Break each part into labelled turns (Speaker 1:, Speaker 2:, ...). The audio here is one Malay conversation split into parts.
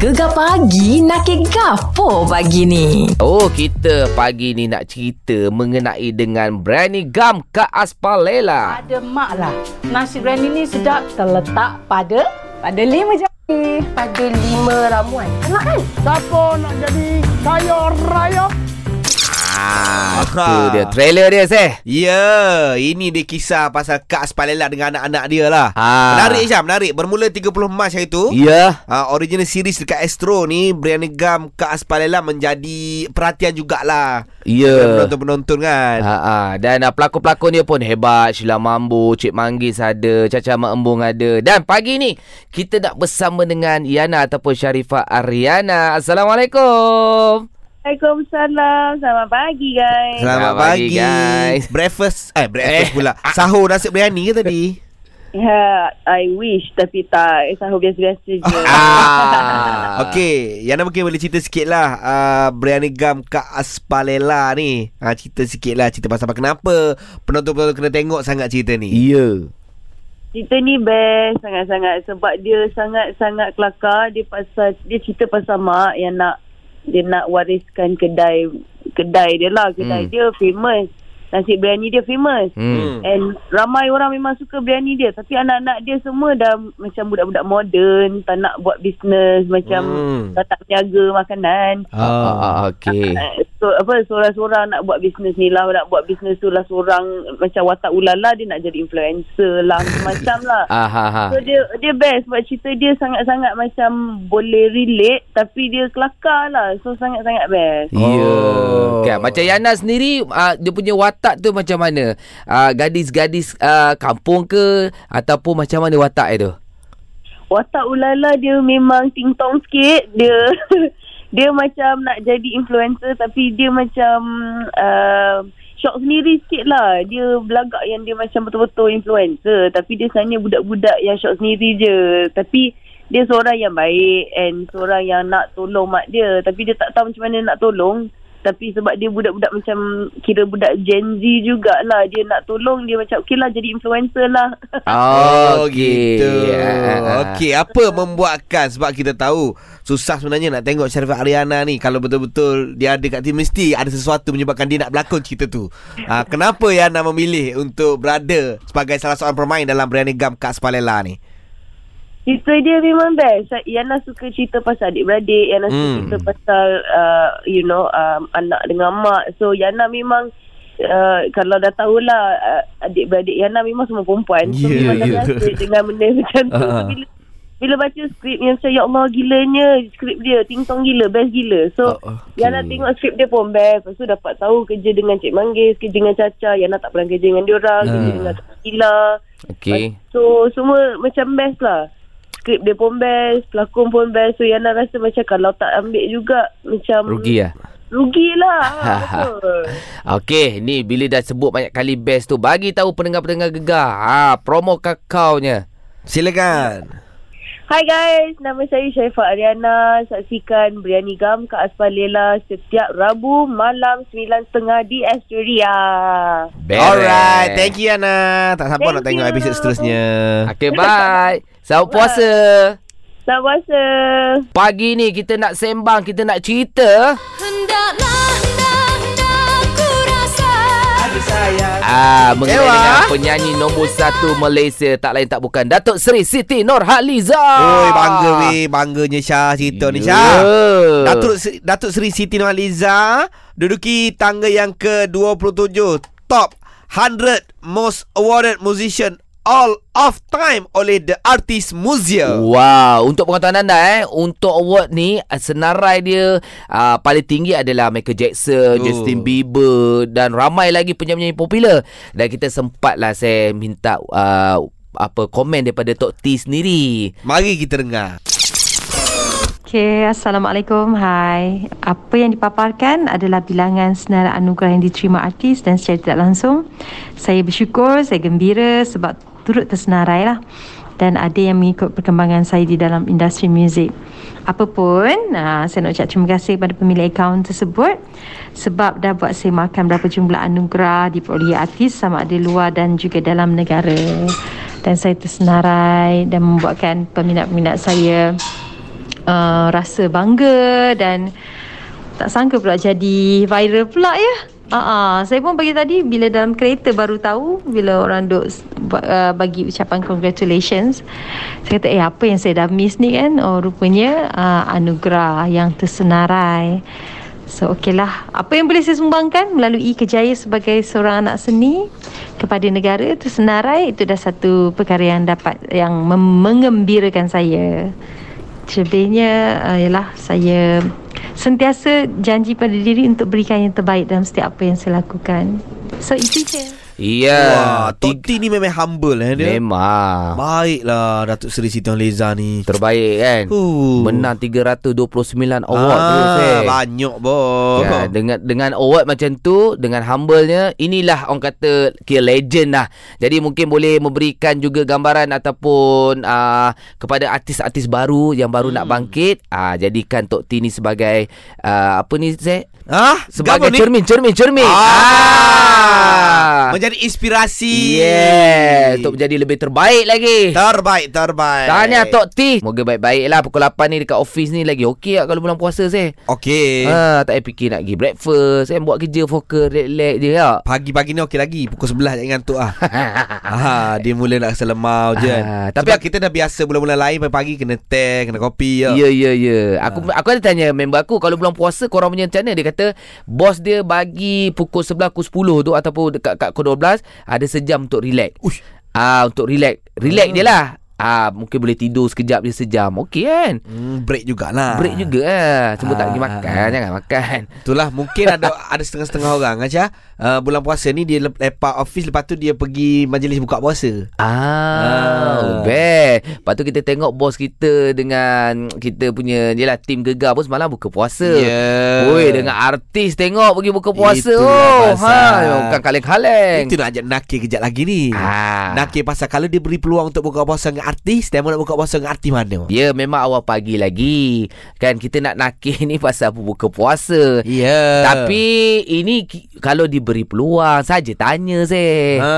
Speaker 1: Gegar pagi nak ke gapo pagi ni?
Speaker 2: Oh, kita pagi ni nak cerita mengenai dengan Brani Gam Kak Aspalela.
Speaker 3: Ada mak lah. Nasi biryani ni sedap terletak pada pada lima jari.
Speaker 4: pada lima ramuan. Enak kan?
Speaker 5: Siapa nak jadi kaya raya?
Speaker 2: Ah, tu dia trailer dia seh.
Speaker 6: Ya, ini dia kisah pasal Kak Spalela dengan anak-anak dia lah.
Speaker 2: Ah.
Speaker 6: Menarik Syam, menarik. Bermula 30 Mac hari tu.
Speaker 2: Ya.
Speaker 6: Uh, original series dekat Astro ni Brianna Gam Kak Aspalela menjadi perhatian jugalah
Speaker 2: Ya.
Speaker 6: penonton-penonton kan
Speaker 2: Ha, ha. Dan uh, pelakon-pelakon dia pun hebat Sheila Mambo, Cik Manggis ada Caca Mak Embung ada Dan pagi ni Kita nak bersama dengan Yana Ataupun Sharifah Ariana Assalamualaikum
Speaker 4: Waalaikumsalam. Selamat pagi guys.
Speaker 6: Selamat
Speaker 2: Selamat pagi,
Speaker 6: pagi,
Speaker 2: guys.
Speaker 6: Breakfast Eh breakfast
Speaker 2: Eh.
Speaker 6: pula Sahur nasi biryani ke tadi
Speaker 4: Ya, I wish tapi tak. Sahur biasa-biasa je.
Speaker 2: ah.
Speaker 6: Okey Yana mungkin boleh cerita sikit lah uh, Brianna Gam Kak Aspalela ni uh, Cerita sikit lah Cerita pasal apa Kenapa Penonton-penonton kena tengok sangat cerita ni
Speaker 2: Ya
Speaker 4: Cerita ni best sangat-sangat sebab dia sangat-sangat kelakar. Dia pasal dia cerita pasal mak yang nak dia nak wariskan kedai kedai dia lah. Kedai
Speaker 2: Hmm.
Speaker 4: dia famous. Nasi biryani dia famous.
Speaker 2: hmm.
Speaker 4: And ramai orang memang suka biryani dia Tapi anak-anak dia semua dah macam budak-budak moden Tak nak buat bisnes Macam
Speaker 6: Hmm.
Speaker 4: tak tak jaga makanan
Speaker 2: Ah, ah, ah, Okey
Speaker 4: Eh, so, apa seorang-seorang nak buat bisnes ni lah nak buat bisnes tu lah seorang macam watak ulala dia nak jadi influencer lah macam lah
Speaker 2: ah, ha, ha.
Speaker 4: so dia dia best sebab cerita dia sangat-sangat macam boleh relate tapi dia kelakar lah so sangat-sangat best
Speaker 2: Ya
Speaker 6: Oh.
Speaker 2: kan Macam Yana sendiri uh, Dia punya watak tu macam mana? Uh, Gadis-gadis uh, kampung ke? Ataupun macam mana watak dia tu?
Speaker 4: Watak ulala dia memang ting tong sikit. Dia dia macam nak jadi influencer tapi dia macam uh, shock sendiri sikit lah. Dia belagak yang dia macam betul-betul influencer. Tapi dia sebenarnya budak-budak yang shock sendiri je. Tapi dia seorang yang baik and seorang yang nak tolong mak dia. Tapi dia tak tahu macam mana nak tolong tapi sebab dia budak-budak macam kira budak Gen Z jugalah. Dia nak tolong dia macam okey lah jadi influencer lah.
Speaker 6: Oh
Speaker 2: Okey.
Speaker 6: gitu.
Speaker 2: Ah, ah.
Speaker 6: Okey apa membuatkan? Sebab kita tahu Susah sebenarnya nak tengok Sharifah Ariana ni. Kalau betul-betul Dia ada kat team Mesti ada sesuatu menyebabkan Dia nak berlakon cerita tu. Ha, Kenapa Yana memilih Untuk berada Sebagai salah seorang pemain Dalam Brianna Gam Kak Spalela ni
Speaker 4: Cerita dia memang best. Yana suka cerita pasal adik-beradik. Yana suka
Speaker 6: Hmm.
Speaker 4: cerita pasal, uh, you know, um, anak dengan mak. So, Yana memang, uh, kalau dah tahulah uh, adik-beradik Yana memang semua perempuan. So,
Speaker 6: Ya,
Speaker 4: memang dah
Speaker 6: ya.
Speaker 4: biasa dengan benda macam tu. So,
Speaker 2: Ah.
Speaker 4: bila, bila baca skrip yang macam, ya Allah gilanya skrip dia. Ting-tong gila, best gila. So,
Speaker 2: Oh, okey.
Speaker 4: Yana tengok skrip dia pun best. Lepas tu dapat tahu kerja dengan Cik Manggis, kerja dengan Caca. Yana tak pernah kerja dengan diorang. Kerja
Speaker 2: Ah.
Speaker 4: dengan Gila.
Speaker 2: Okey
Speaker 4: So semua macam best lah Skrip dia pun best Pelakon pun best. So Yana rasa macam Kalau tak ambil juga Macam
Speaker 2: Rugi lah
Speaker 4: Rugilah. Ha, Betul.
Speaker 2: Okey, ni bila dah sebut banyak kali best tu, bagi tahu pendengar-pendengar gegar. Ha, promo kakaunya.
Speaker 6: Silakan.
Speaker 4: Hai guys. Nama saya Syaifah Ariana. Saksikan Biryani Gam Kak Aspalela Setiap Rabu Malam 9.30 di Astoria.
Speaker 6: Alright. Thank you Yana. Tak sabar
Speaker 4: Thank
Speaker 6: nak tengok
Speaker 4: you.
Speaker 6: episod seterusnya.
Speaker 2: Okey, bye. Selamat puasa.
Speaker 4: Selamat puasa
Speaker 2: Pagi ni kita nak sembang, kita nak cerita. Ah, mengenai
Speaker 6: Ewa.
Speaker 2: dengan penyanyi nombor satu Malaysia tak lain tak bukan Datuk Seri Siti Nurhaliza.
Speaker 6: Oi bangga weh Bangganya Syah cerita ni
Speaker 2: Ya.
Speaker 6: Syah Datuk, Seri- Datuk Seri Siti Nurhaliza Duduki tangga yang ke-27 Top 100 Most Awarded Musician All of Time oleh The Artist Museum
Speaker 2: Wow, untuk pengetahuan anda eh, untuk award ni senarai dia uh, paling tinggi adalah Michael Jackson,
Speaker 6: Oh.
Speaker 2: Justin Bieber dan ramai lagi penyanyi-penyanyi popular. Dan kita sempatlah saya minta uh, apa komen daripada Tok T sendiri.
Speaker 6: Mari kita dengar
Speaker 7: Okay, Assalamualaikum. Hai. Apa yang dipaparkan adalah bilangan senarai anugerah yang diterima artis dan secara tidak langsung. Saya bersyukur, saya gembira sebab turut tersenarai lah. Dan ada yang mengikut perkembangan saya di dalam industri muzik. Apapun, uh, saya nak ucap terima kasih kepada pemilik akaun tersebut sebab dah buat saya makan berapa jumlah anugerah diperolehi artis sama ada luar dan juga dalam negara. Dan saya tersenarai dan membuatkan peminat-peminat saya uh, rasa bangga dan tak sangka pula jadi viral pula ya. Ah, uh-uh. saya pun pagi tadi bila dalam kereta baru tahu bila orang duk uh, bagi ucapan congratulations. Saya kata eh apa yang saya dah miss ni kan? Oh rupanya uh, anugerah yang tersenarai. So okeylah Apa yang boleh saya sumbangkan Melalui kejayaan sebagai seorang anak seni Kepada negara itu senarai Itu dah satu perkara yang dapat Yang mengembirakan saya Selebihnya uh, Ialah saya Sentiasa janji pada diri Untuk berikan yang terbaik Dalam setiap apa yang saya lakukan. So itu je
Speaker 2: Iya.
Speaker 6: Wah, Tok T ni memang humble eh dia.
Speaker 2: Memang.
Speaker 6: Baiklah Datuk Seri Siti Nurhaliza ni.
Speaker 2: Terbaik kan.
Speaker 6: Uh.
Speaker 2: Menang 329 award
Speaker 6: ah,
Speaker 2: tu.
Speaker 6: Banyak boh.
Speaker 2: Ya, dengan dengan award macam tu dengan humble-nya inilah orang kata kira legend lah. Jadi mungkin boleh memberikan juga gambaran ataupun uh, kepada artis-artis baru yang baru hmm. nak bangkit, uh, jadikan Tok T ni sebagai uh, apa ni saya
Speaker 6: Ah,
Speaker 2: sebagai
Speaker 6: ni?
Speaker 2: cermin cermin cermin.
Speaker 6: Ah. Menjadi inspirasi.
Speaker 2: Yeah, untuk menjadi lebih terbaik lagi.
Speaker 6: Terbaik, terbaik.
Speaker 2: Tahniah Tok T. Moga baik-baik lah pukul 8 ni dekat office ni lagi okey lah kalau bulan puasa saya.
Speaker 6: Okey.
Speaker 2: Ha, tak payah fikir nak pergi breakfast. Saya buat kerja fokus relax je ya.
Speaker 6: Pagi-pagi ni okey lagi Pukul 11 jangan ngantuk ah. ah, dia mula nak rasa lemau je.
Speaker 2: Ah,
Speaker 6: Tapi Sebab kita dah biasa bulan-bulan lain pagi-pagi kena teh, kena kopi ya.
Speaker 2: Ya ya ya. Aku aku ada tanya member aku kalau bulan puasa korang punya macam mana dia kata bos dia bagi pukul 11 pukul 10 tu ataupun dekat kat pukul 12 ada sejam untuk relax.
Speaker 6: Uish.
Speaker 2: Ah untuk relax. Relax je lah. Ah mungkin boleh tidur sekejap je sejam. Okey kan?
Speaker 6: Hmm, break jugalah.
Speaker 2: Break juga lah. Cuma tak pergi
Speaker 6: Ah.
Speaker 2: makan, jangan makan.
Speaker 6: Itulah mungkin ada ada setengah-setengah orang aja uh, bulan puasa ni dia lep- lepak office lepas tu dia pergi majlis buka puasa.
Speaker 2: Ah,
Speaker 6: Ah.
Speaker 2: best. Lepas tu kita tengok bos kita dengan kita punya jelah tim gegar pun semalam buka puasa.
Speaker 6: Ya.
Speaker 2: Oi, dengan artis tengok pergi buka puasa.
Speaker 6: Itulah
Speaker 2: oh,
Speaker 6: pasal.
Speaker 2: ha, bukan kaleng-kaleng.
Speaker 6: Itu nak ajak nakir kejap lagi ni.
Speaker 2: Ah.
Speaker 6: Nakir pasal kalau dia beri peluang untuk buka puasa dengan artis, mau nak buka puasa dengan artis mana?
Speaker 2: Ya memang awal pagi lagi Kan kita nak nakir ni pasal buka puasa
Speaker 6: Ya.
Speaker 2: Tapi ini kalau diberi peluang saja tanya saya.
Speaker 6: Ha.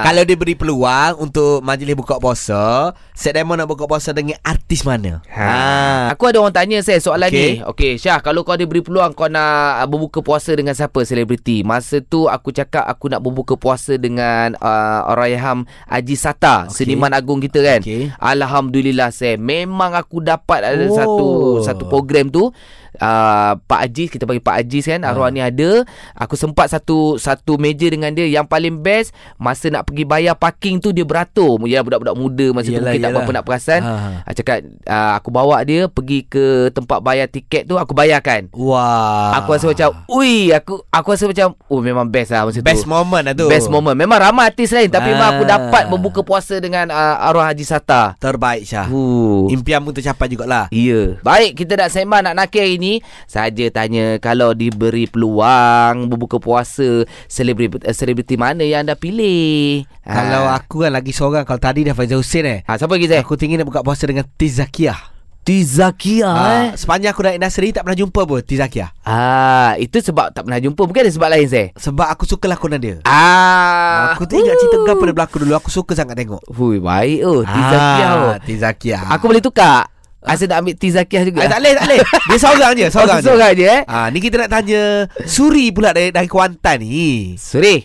Speaker 6: Kalau dia beri peluang untuk majlis buka puasa, Set Diamond nak buka puasa dengan artis mana?
Speaker 2: Ha. Aku ada orang tanya saya soalan okay. ni. Okey, Syah, kalau kau ada beri peluang kau nak uh, berbuka puasa dengan siapa selebriti? Masa tu aku cakap aku nak berbuka puasa dengan uh, Allahyarham Haji Sata,
Speaker 6: Okey.
Speaker 2: seniman agung kita kan.
Speaker 6: Okey.
Speaker 2: Alhamdulillah saya memang aku dapat ada
Speaker 6: Oh.
Speaker 2: satu satu program tu uh, Pak Aziz kita panggil Pak Aziz kan arwah ni ada aku sempat satu satu meja dengan dia yang paling best masa nak pergi bayar parking tu dia beratur ya budak-budak muda masa tu
Speaker 6: Yelah,
Speaker 2: mungkin tak
Speaker 6: yelah.
Speaker 2: berapa nak perasan
Speaker 6: Ha.
Speaker 2: ha. cakap uh, aku bawa dia pergi ke tempat bayar tiket tu aku bayarkan
Speaker 6: Wah.
Speaker 2: aku rasa macam ui aku aku rasa macam oh memang best lah masa
Speaker 6: best
Speaker 2: tu
Speaker 6: moment lah tu.
Speaker 2: Best moment Memang ramai artis lain Tapi memang aku
Speaker 6: Ah.
Speaker 2: dapat Berbuka puasa dengan uh, Arwah Haji Sata
Speaker 6: Terbaik Syah.
Speaker 2: uh.
Speaker 6: Impianmu tercapai jugalah.
Speaker 2: Ya. Baik, kita nak sembang nak nakir hari ni. Saja tanya kalau diberi peluang berbuka puasa, selebriti eh, selebriti mana yang anda pilih?
Speaker 6: Kalau aku kan lagi seorang Kalau tadi dah Faizal Hussein eh
Speaker 2: ha, siapa lagi Zai?
Speaker 6: Aku tinggi nak buka puasa dengan Tizakiah
Speaker 2: Tizakia
Speaker 6: Ah, Sepanjang aku naik industri Tak pernah jumpa pun Tizakiah
Speaker 2: Ah, itu sebab tak pernah jumpa. Mungkin ada sebab lain Zai.
Speaker 6: Sebab aku suka lakonan dia
Speaker 2: Ah.
Speaker 6: Aku tengok cerita apa pada berlaku dulu Aku suka sangat tengok
Speaker 2: Hui, baik oh, Tizakia oh.
Speaker 6: ah, Tizakiah
Speaker 2: Aku boleh tukar. Asa nak ambil Tizakiah juga.
Speaker 6: ah, Tak boleh tak boleh Dia seorang je Seorang
Speaker 2: Oh,
Speaker 6: je
Speaker 2: seorang je eh.
Speaker 6: Ah, ni kita nak tanya Suri pula dari, dari Kuantan ni
Speaker 2: Suri.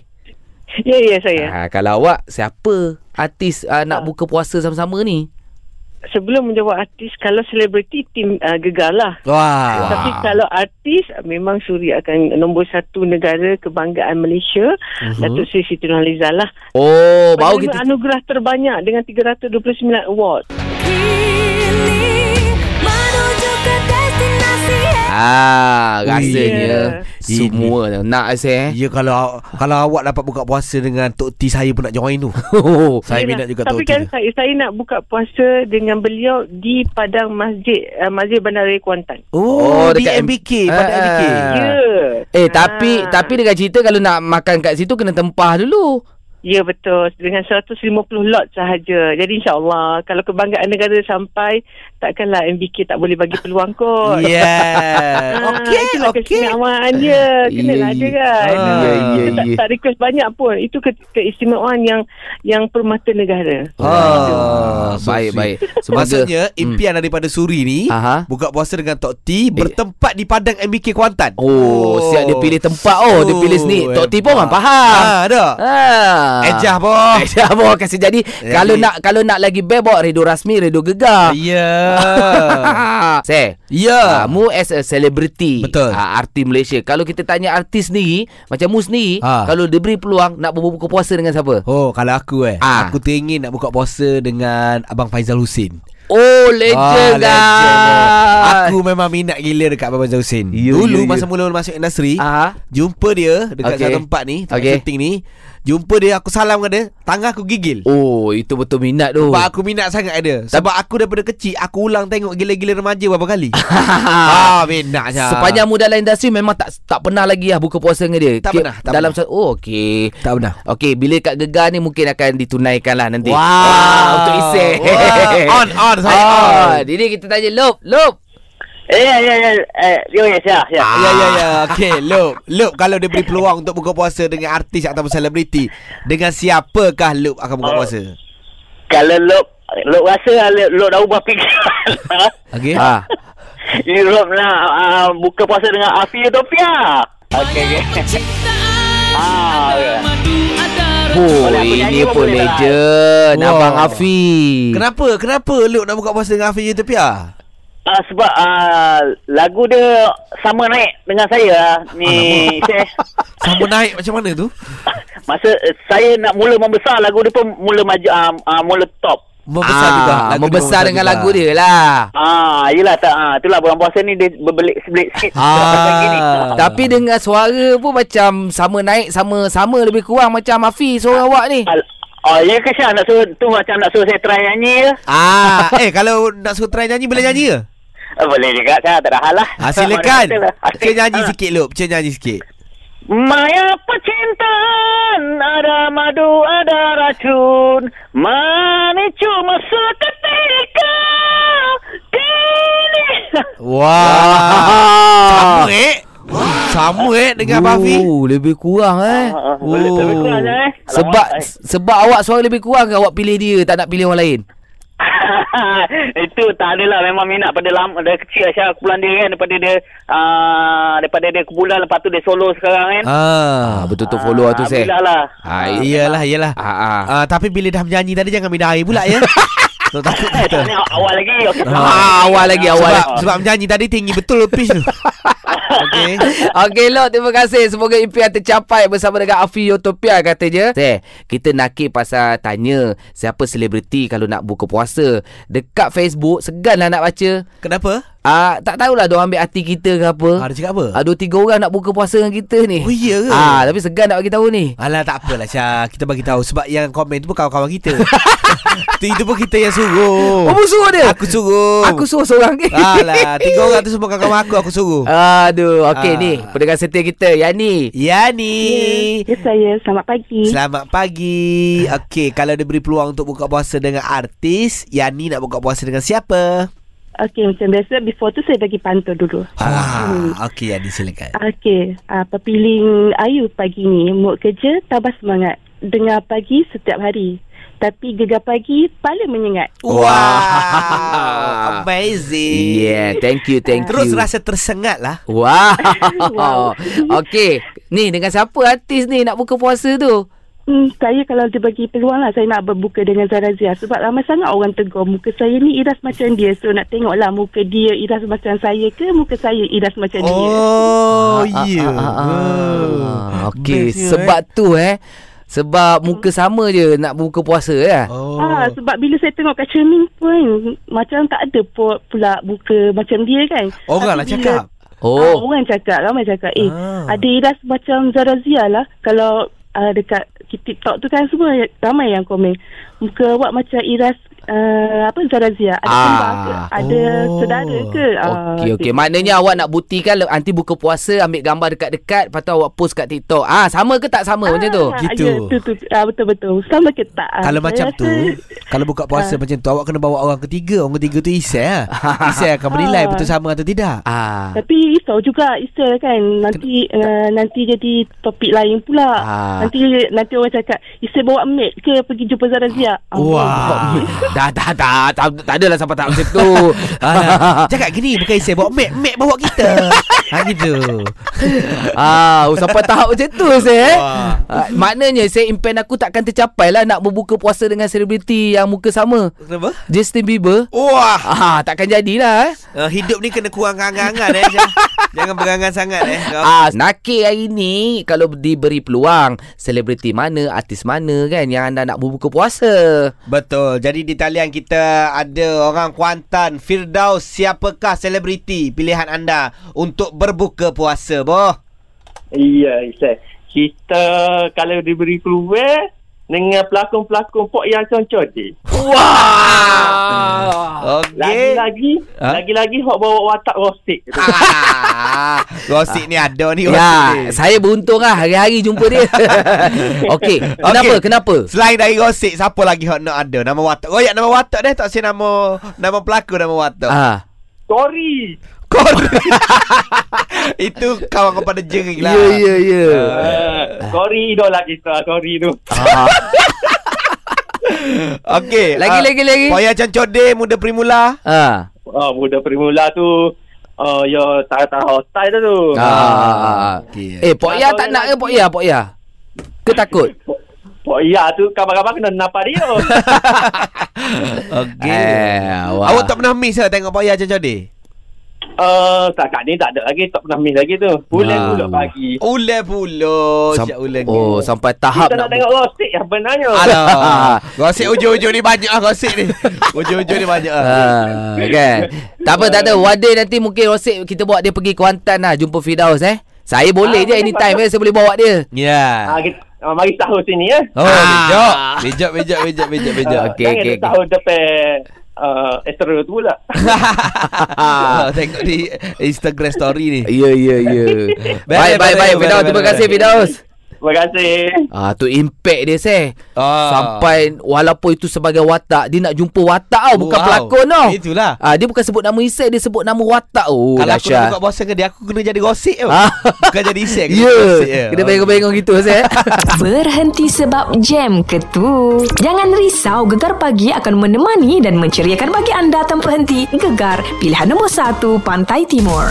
Speaker 8: Ya, ya saya.
Speaker 2: Ah, kalau awak siapa artis uh, nak buka puasa sama-sama ni?
Speaker 8: Sebelum menjawab artis, kalau selebriti, tim uh, gegar lah.
Speaker 6: Wah,
Speaker 8: Tapi kalau artis, memang Suri akan nombor satu negara kebanggaan Malaysia. Uh-huh. Datuk Seri Siti Nurhaliza lah.
Speaker 2: Oh, baru kita
Speaker 8: anugerah terbanyak dengan 329 award.
Speaker 2: Ah,
Speaker 6: Ui,
Speaker 2: rasanya
Speaker 8: ya.
Speaker 2: semua nak saya.
Speaker 6: Ya kalau kalau awak dapat buka puasa dengan Tok T saya pun nak join tu. saya minat juga
Speaker 8: Tapi
Speaker 6: Tok T.
Speaker 8: kan
Speaker 6: tu.
Speaker 8: saya, saya nak buka puasa dengan beliau di Padang Masjid, uh, Masjid Bandaraya Kuantan.
Speaker 6: Oh,
Speaker 2: Oh,
Speaker 6: di
Speaker 2: dekat
Speaker 6: MBK,
Speaker 2: M-
Speaker 6: pada
Speaker 2: Ah.
Speaker 6: MBK.
Speaker 8: Ya.
Speaker 2: Eh, tapi
Speaker 8: Ah.
Speaker 2: tapi dengan cerita kalau nak makan kat situ kena tempah dulu.
Speaker 8: Ya betul dengan 150 lot sahaja. Jadi insyaAllah kalau kebanggaan negara sampai takkanlah MBK tak boleh bagi peluang kot.
Speaker 6: Yeah.
Speaker 8: Ah,
Speaker 6: Okey,
Speaker 8: itulah
Speaker 6: okey.
Speaker 8: keistimewaan dia. Kena
Speaker 2: Ya,
Speaker 8: lah ada
Speaker 2: ya.
Speaker 8: kan.
Speaker 6: Ah,
Speaker 8: Ah,
Speaker 2: ya, ya,
Speaker 8: kita tak,
Speaker 2: ya.
Speaker 8: tak request banyak pun. Itu ke, keistimewaan yang yang permata negara.
Speaker 6: Ah, so
Speaker 2: baik baik.
Speaker 6: Maksudnya
Speaker 2: Hmm.
Speaker 6: impian daripada Suri ni
Speaker 2: Aha.
Speaker 6: buka puasa dengan Tok T bertempat di padang MBK Kuantan.
Speaker 2: Oh, siap dia pilih tempat oh, dia pilih sini. Tok T pun orang faham.
Speaker 6: Ah, ada.
Speaker 2: Ah.
Speaker 6: Ejah boh.
Speaker 2: Ejah boh kasih jadi. Kalau nak kalau nak lagi beb bawa redo rasmi, redo gegar.
Speaker 6: Ya.
Speaker 2: Say,
Speaker 6: Ya.
Speaker 2: Ah, mu as a celebrity
Speaker 6: Betul.
Speaker 2: ah, Artis Malaysia Kalau kita tanya artis sendiri Macam mu sendiri
Speaker 6: Ah.
Speaker 2: Kalau dia beri peluang Nak berbuka puasa dengan siapa?
Speaker 6: Oh, kalau aku eh,
Speaker 2: Ah.
Speaker 6: aku teringin nak buka puasa dengan Abang Faizal Husin.
Speaker 2: Oh legend
Speaker 6: Ah,
Speaker 2: guys
Speaker 6: Aku memang minat gila dekat Abang Faizal Husin.
Speaker 2: Ya,
Speaker 6: Dulu
Speaker 2: ya, ya.
Speaker 6: masa mula masuk industri,
Speaker 2: Ah,
Speaker 6: jumpa dia dekat
Speaker 2: Okey.
Speaker 6: satu tempat ni, tempat
Speaker 2: Okey.
Speaker 6: syuting ni. Jumpa dia, aku salam dengan dia, tangan aku gigil.
Speaker 2: Oh itu betul minat tu.
Speaker 6: Sebab aku minat sangat dia Sebab aku daripada kecil Aku ulang tengok gila-gila remaja berapa kali. Ah, minat je.
Speaker 2: Sepanjang mu dalam industri Memang tak tak pernah lagi lah Buka puasa dengan dia.
Speaker 6: Tak
Speaker 2: Ki-
Speaker 6: pernah, tak
Speaker 2: Dalam
Speaker 6: pernah.
Speaker 2: satu Oh okey.
Speaker 6: Tak pernah.
Speaker 2: Okey bila kat Gegar ni Mungkin akan ditunaikan lah nanti.
Speaker 6: Wow.
Speaker 2: Untuk isek.
Speaker 6: Wah, on, on, saya on.
Speaker 2: Jadi kita tanya Lop Lop
Speaker 9: ya, ya, ya. Eh, ya, ya, ya. ya.
Speaker 6: Ya ya ya Okay Loop Loop kalau dia beri peluang Untuk buka puasa Dengan artis ataupun selebriti Dengan siapakah Loop akan buka
Speaker 9: Oh.
Speaker 6: puasa
Speaker 9: Kalau Lok, Lok rasa Lok, Lok dah ubah pikiran.
Speaker 6: Okay
Speaker 2: ha.
Speaker 9: Lok nak uh, buka puasa dengan Afi Utopia. Okey, okey. Ah, ya.
Speaker 2: Oh
Speaker 9: aku nyanyi
Speaker 2: ini
Speaker 9: pun lah.
Speaker 2: legend. Abang Afi
Speaker 6: Kenapa Kenapa Loop nak buka puasa Dengan Hafiz Utopia
Speaker 9: Ah, sebab ah, lagu dia sama naik dengan saya ni saya
Speaker 6: Sama naik macam mana tu?
Speaker 9: Masa eh, saya nak mula membesar lagu dia pun mula maju ah, ah, mula top.
Speaker 6: Membesar
Speaker 2: Ah,
Speaker 6: juga. Lagu dia
Speaker 2: Membesar dengan
Speaker 6: juga.
Speaker 2: lagu dia lah.
Speaker 9: Ah yelah tak ah itulah bulan puasa ni dia berbelik sebelik sikit. Macam gini.
Speaker 6: Ah.
Speaker 2: Tapi dengan suara pun macam Sama naik Sama-sama lebih kurang Macam Afi Suara awak ni.
Speaker 9: Al- Oh, ya ke Syah? Nak suruh tu macam nak suruh saya try nyanyi je.
Speaker 6: Ah, eh kalau nak suruh try nyanyi boleh nyanyi ke?
Speaker 9: Ah, boleh juga Syah, tak ada hal lah.
Speaker 6: Ah, silakan.
Speaker 9: Kata lah.
Speaker 6: Nyanyi
Speaker 9: Ah.
Speaker 6: sikit Loop, cuba nyanyi sikit.
Speaker 9: Maya percintaan ada madu ada racun Mani cuma seketika Kini
Speaker 6: Wah. Sama eh. Sama eh dengan Abang Hafiz.
Speaker 2: Oh lebih kurang eh
Speaker 6: Oh.
Speaker 9: lebih kurang je eh
Speaker 2: Sebab
Speaker 9: Alamak,
Speaker 2: Sebab awak suara lebih kurang ke Awak pilih dia Tak nak pilih orang lain
Speaker 9: Itu tak adalah Memang minat pada lama Dari kecil Syah kumpulan dia kan Daripada dia uh, Daripada dia kumpulan Lepas tu dia solo sekarang kan
Speaker 2: Ah, betul-betul follow lah tu saya.
Speaker 9: Alhamdulillah lah
Speaker 2: Ah,
Speaker 6: Iyalah, iyalah.
Speaker 2: Ah, ah.
Speaker 6: Ah, tapi bila dah menyanyi tadi jangan minum air pula ya. So, takut kita.
Speaker 9: tak ni awal lagi okay.
Speaker 2: Ah, awal lagi, awal
Speaker 6: Sebab,
Speaker 2: lagi.
Speaker 6: sebab menyanyi tadi tinggi betul pitch tu. Okey.
Speaker 2: Okey Lok Terima kasih Semoga impian tercapai Bersama dengan Afi Utopia Katanya Teh Kita nakik pasal Tanya Siapa selebriti Kalau nak buka puasa Dekat Facebook Segan lah nak baca
Speaker 6: Kenapa?
Speaker 2: Ah, tak tahulah dia ambil hati kita ke apa.
Speaker 6: Ah, dia cakap apa?
Speaker 2: Ah, dua tiga orang nak buka puasa dengan kita ni.
Speaker 6: Oh, iya ke?
Speaker 2: Ah, tapi segan nak bagi tahu ni.
Speaker 6: Alah tak apalah Syah Kita bagi tahu Sebab yang komen tu pun kawan-kawan kita tu, Itu pun kita yang suruh
Speaker 2: Oh, mu suruh dia?
Speaker 6: Aku suruh
Speaker 2: Aku suruh seorang ke?
Speaker 6: Alah Tiga orang tu semua kawan-kawan aku Aku suruh
Speaker 2: Aduh, okey
Speaker 6: Ah.
Speaker 2: ni. Pendengar setia kita, Yani.
Speaker 6: Yani
Speaker 8: Ya, saya. Selamat pagi.
Speaker 6: Selamat pagi Okey Kalau dia beri peluang Untuk buka puasa dengan artis Yani nak buka puasa dengan siapa?
Speaker 8: Okey, macam biasa. Before tu saya bagi pantau dulu.
Speaker 6: Ah, Okey Yani silakan
Speaker 8: Okey, uh, pepiling Ayu pagi ni mood kerja tambah semangat. Dengar pagi setiap hari. Tapi gegar pagi paling menyengat.
Speaker 6: Wow Amazing
Speaker 2: Yeah, thank you, thank
Speaker 6: Terus
Speaker 2: you.
Speaker 6: rasa tersengat lah
Speaker 2: Wow.
Speaker 8: Wow.
Speaker 2: Okey. Ni dengan siapa artis ni nak buka puasa tu?
Speaker 8: Hmm, saya kalau dia bagi peluang lah saya nak berbuka dengan Zara Zia sebab ramai sangat orang tegur muka saya ni iras macam dia so nak tengoklah muka dia iras macam saya ke muka saya iras macam dia
Speaker 6: Oh
Speaker 2: Ah,
Speaker 6: ya
Speaker 2: ah, ah, ah. Okey,
Speaker 6: Bestnya,
Speaker 2: sebab tu eh. Sebab muka sama je nak buka puasa ya.
Speaker 6: Oh
Speaker 8: Ah, sebab bila saya tengok kat cermin pun macam tak ada pu- pula muka macam dia kan.
Speaker 6: Orang lah cakap
Speaker 8: Oh.
Speaker 2: Oh.
Speaker 8: Ah, orang cakap, ramai cakap, eh,
Speaker 6: Ah.
Speaker 8: ada iras macam Zara Zia lah. Kalau uh, dekat TikTok tu kan semua ramai yang komen. Muka awak macam iras uh, apa Zarazia? Ada
Speaker 2: Ah.
Speaker 8: kembar ke? Ada
Speaker 6: Oh.
Speaker 8: saudara ke? Ah,
Speaker 2: Okey okey.
Speaker 8: tu.
Speaker 2: Maknanya awak nak buktikan nanti buka puasa ambil gambar dekat-dekat lepas tu awak post kat TikTok. Ah sama ke tak sama macam tu?
Speaker 8: Ah,
Speaker 6: Gitu.
Speaker 8: Ya, tu, tu, ah, betul-betul. Sama ke tak? Ah,
Speaker 6: Kalau macam
Speaker 8: rasa-
Speaker 6: tu Kalau buka puasa macam tu Awak kena bawa orang ketiga Orang ketiga tu Isai lah Isai akan menilai
Speaker 8: Ah.
Speaker 6: Betul sama atau tidak
Speaker 2: Ah.
Speaker 8: Tapi risau juga Isel kan Nanti uh, Nanti jadi topik lain pula
Speaker 2: Ah.
Speaker 8: Nanti Nanti orang cakap Isel bawa maid ke Pergi jumpa Zarazia Ah,
Speaker 6: Wah
Speaker 2: dah dah dah tak, tak adalah sampai tak macam tu.
Speaker 6: Alah, Cakap gini Bukan Isai bawa Mac Mac bawa kita Ha gitu
Speaker 2: ah, oh, sampai tahap macam tu saya. Eh? Ah, maknanya saya impian aku takkan tercapai lah nak berbuka puasa dengan selebriti yang muka sama.
Speaker 6: Kenapa?
Speaker 2: Justin Bieber.
Speaker 6: Wah
Speaker 2: Ah, takkan jadilah eh.
Speaker 6: uh, Hidup ni kena kurang angan-angan eh. Jangan berangan sangat eh
Speaker 2: Ah, nakir hari ni kalau diberi peluang selebriti mana, artis mana kan yang anda nak berbuka puasa.
Speaker 6: Betul. Jadi di talian kita ada orang Kuantan, Firdaus. Siapakah selebriti pilihan anda untuk berbuka puasa, boh?
Speaker 10: Iya, Isai. Kita kalau diberi keluar dengan pelakon-pelakon pok yang je.
Speaker 2: Wah.
Speaker 6: Okey.
Speaker 10: Lagi-lagi,
Speaker 6: Ha?
Speaker 10: lagi-lagi hok bawa watak rostik.
Speaker 6: Ah, gosip ni ada ni
Speaker 2: Ya,
Speaker 6: ni.
Speaker 2: saya beruntung lah hari-hari jumpa dia. Okey, kenapa?
Speaker 6: Okey.
Speaker 2: Kenapa?
Speaker 6: Selain dari gosip, siapa lagi hok nak ada nama watak? Royak nama watak deh, tak say nama nama pelakon nama watak.
Speaker 2: Ah.
Speaker 10: Sorry.
Speaker 6: Kor. Itu kawan kepada jering lah.
Speaker 2: Ya, ya, ya.
Speaker 10: Uh, sorry idola kita, sorry tu.
Speaker 2: Ah.
Speaker 6: Okey.
Speaker 2: Lagi,
Speaker 6: ah,
Speaker 2: lagi, lagi.
Speaker 6: Poya Cancode, muda primula.
Speaker 2: Ah.
Speaker 10: Oh, budak primula tu uh, ya tak tahu hotel tu tu.
Speaker 2: Ah.
Speaker 6: Okey.
Speaker 2: Eh, Pok Ya tak nak ke Pok Ya, Pok Ya? Ke takut?
Speaker 10: Pok iya tu kabar-kabar kena nampak dia.
Speaker 6: Okey.
Speaker 2: Eh.
Speaker 6: Awak tak pernah miss lah tengok Poya Cancode?
Speaker 10: Uh, kakak ni tak ada lagi, tak pernah miss lagi tu. Bulan
Speaker 2: Ah.
Speaker 10: pula pagi.
Speaker 6: Ule pula.
Speaker 2: Sam-
Speaker 6: ulang.
Speaker 2: oh, sampai tahap
Speaker 10: Kita nak tengok rostik yang benarnya.
Speaker 6: Alah. Gosip ujung-ujung ni banyak lah gosip ni. Ujung-ujung ni banyak lah.
Speaker 2: Ah, kan Tak apa tak ada One day nanti mungkin Rosik Kita bawa dia pergi Kuantan lah Jumpa Firdaus eh Saya boleh
Speaker 10: Ah,
Speaker 2: je anytime eh, Saya boleh bawa dia
Speaker 6: Ya.
Speaker 10: Ah, kita, ah, mari tahu sini ya.
Speaker 6: Oh,
Speaker 2: Ah.
Speaker 6: bijak. Bijak, bijak, bijak, bijak, bijak.
Speaker 2: Okey,
Speaker 10: Jangan
Speaker 2: okey,
Speaker 10: dia tahu depan uh, Astro tu pula.
Speaker 6: Ah, tengok di Instagram story ni.
Speaker 2: Ya ya ya Baik baik baik Firdaus
Speaker 6: beres,
Speaker 2: Terima kasih Firdaus
Speaker 10: Terima kasih.
Speaker 2: Ah tu impact dia seh.
Speaker 6: Ah.
Speaker 2: Sampai walaupun itu sebagai watak dia nak jumpa watak tau bukan
Speaker 6: Wow.
Speaker 2: pelakon tau.
Speaker 6: Itulah.
Speaker 2: Ah dia bukan sebut nama Isai dia sebut nama watak. Oh
Speaker 6: Kalau aku nak
Speaker 2: dahsyat.
Speaker 6: buka puasa ke dia Aku kena jadi gosip tu
Speaker 2: Ah.
Speaker 6: Bukan jadi isek
Speaker 2: Ya. Yeah. Kena bengong-bengong gitu seh.
Speaker 1: Berhenti sebab jam ke tu? Jangan risau, Gegar Pagi akan menemani dan menceriakan bagi anda tanpa henti. Gegar, pilihan nombor 1 Pantai Timur.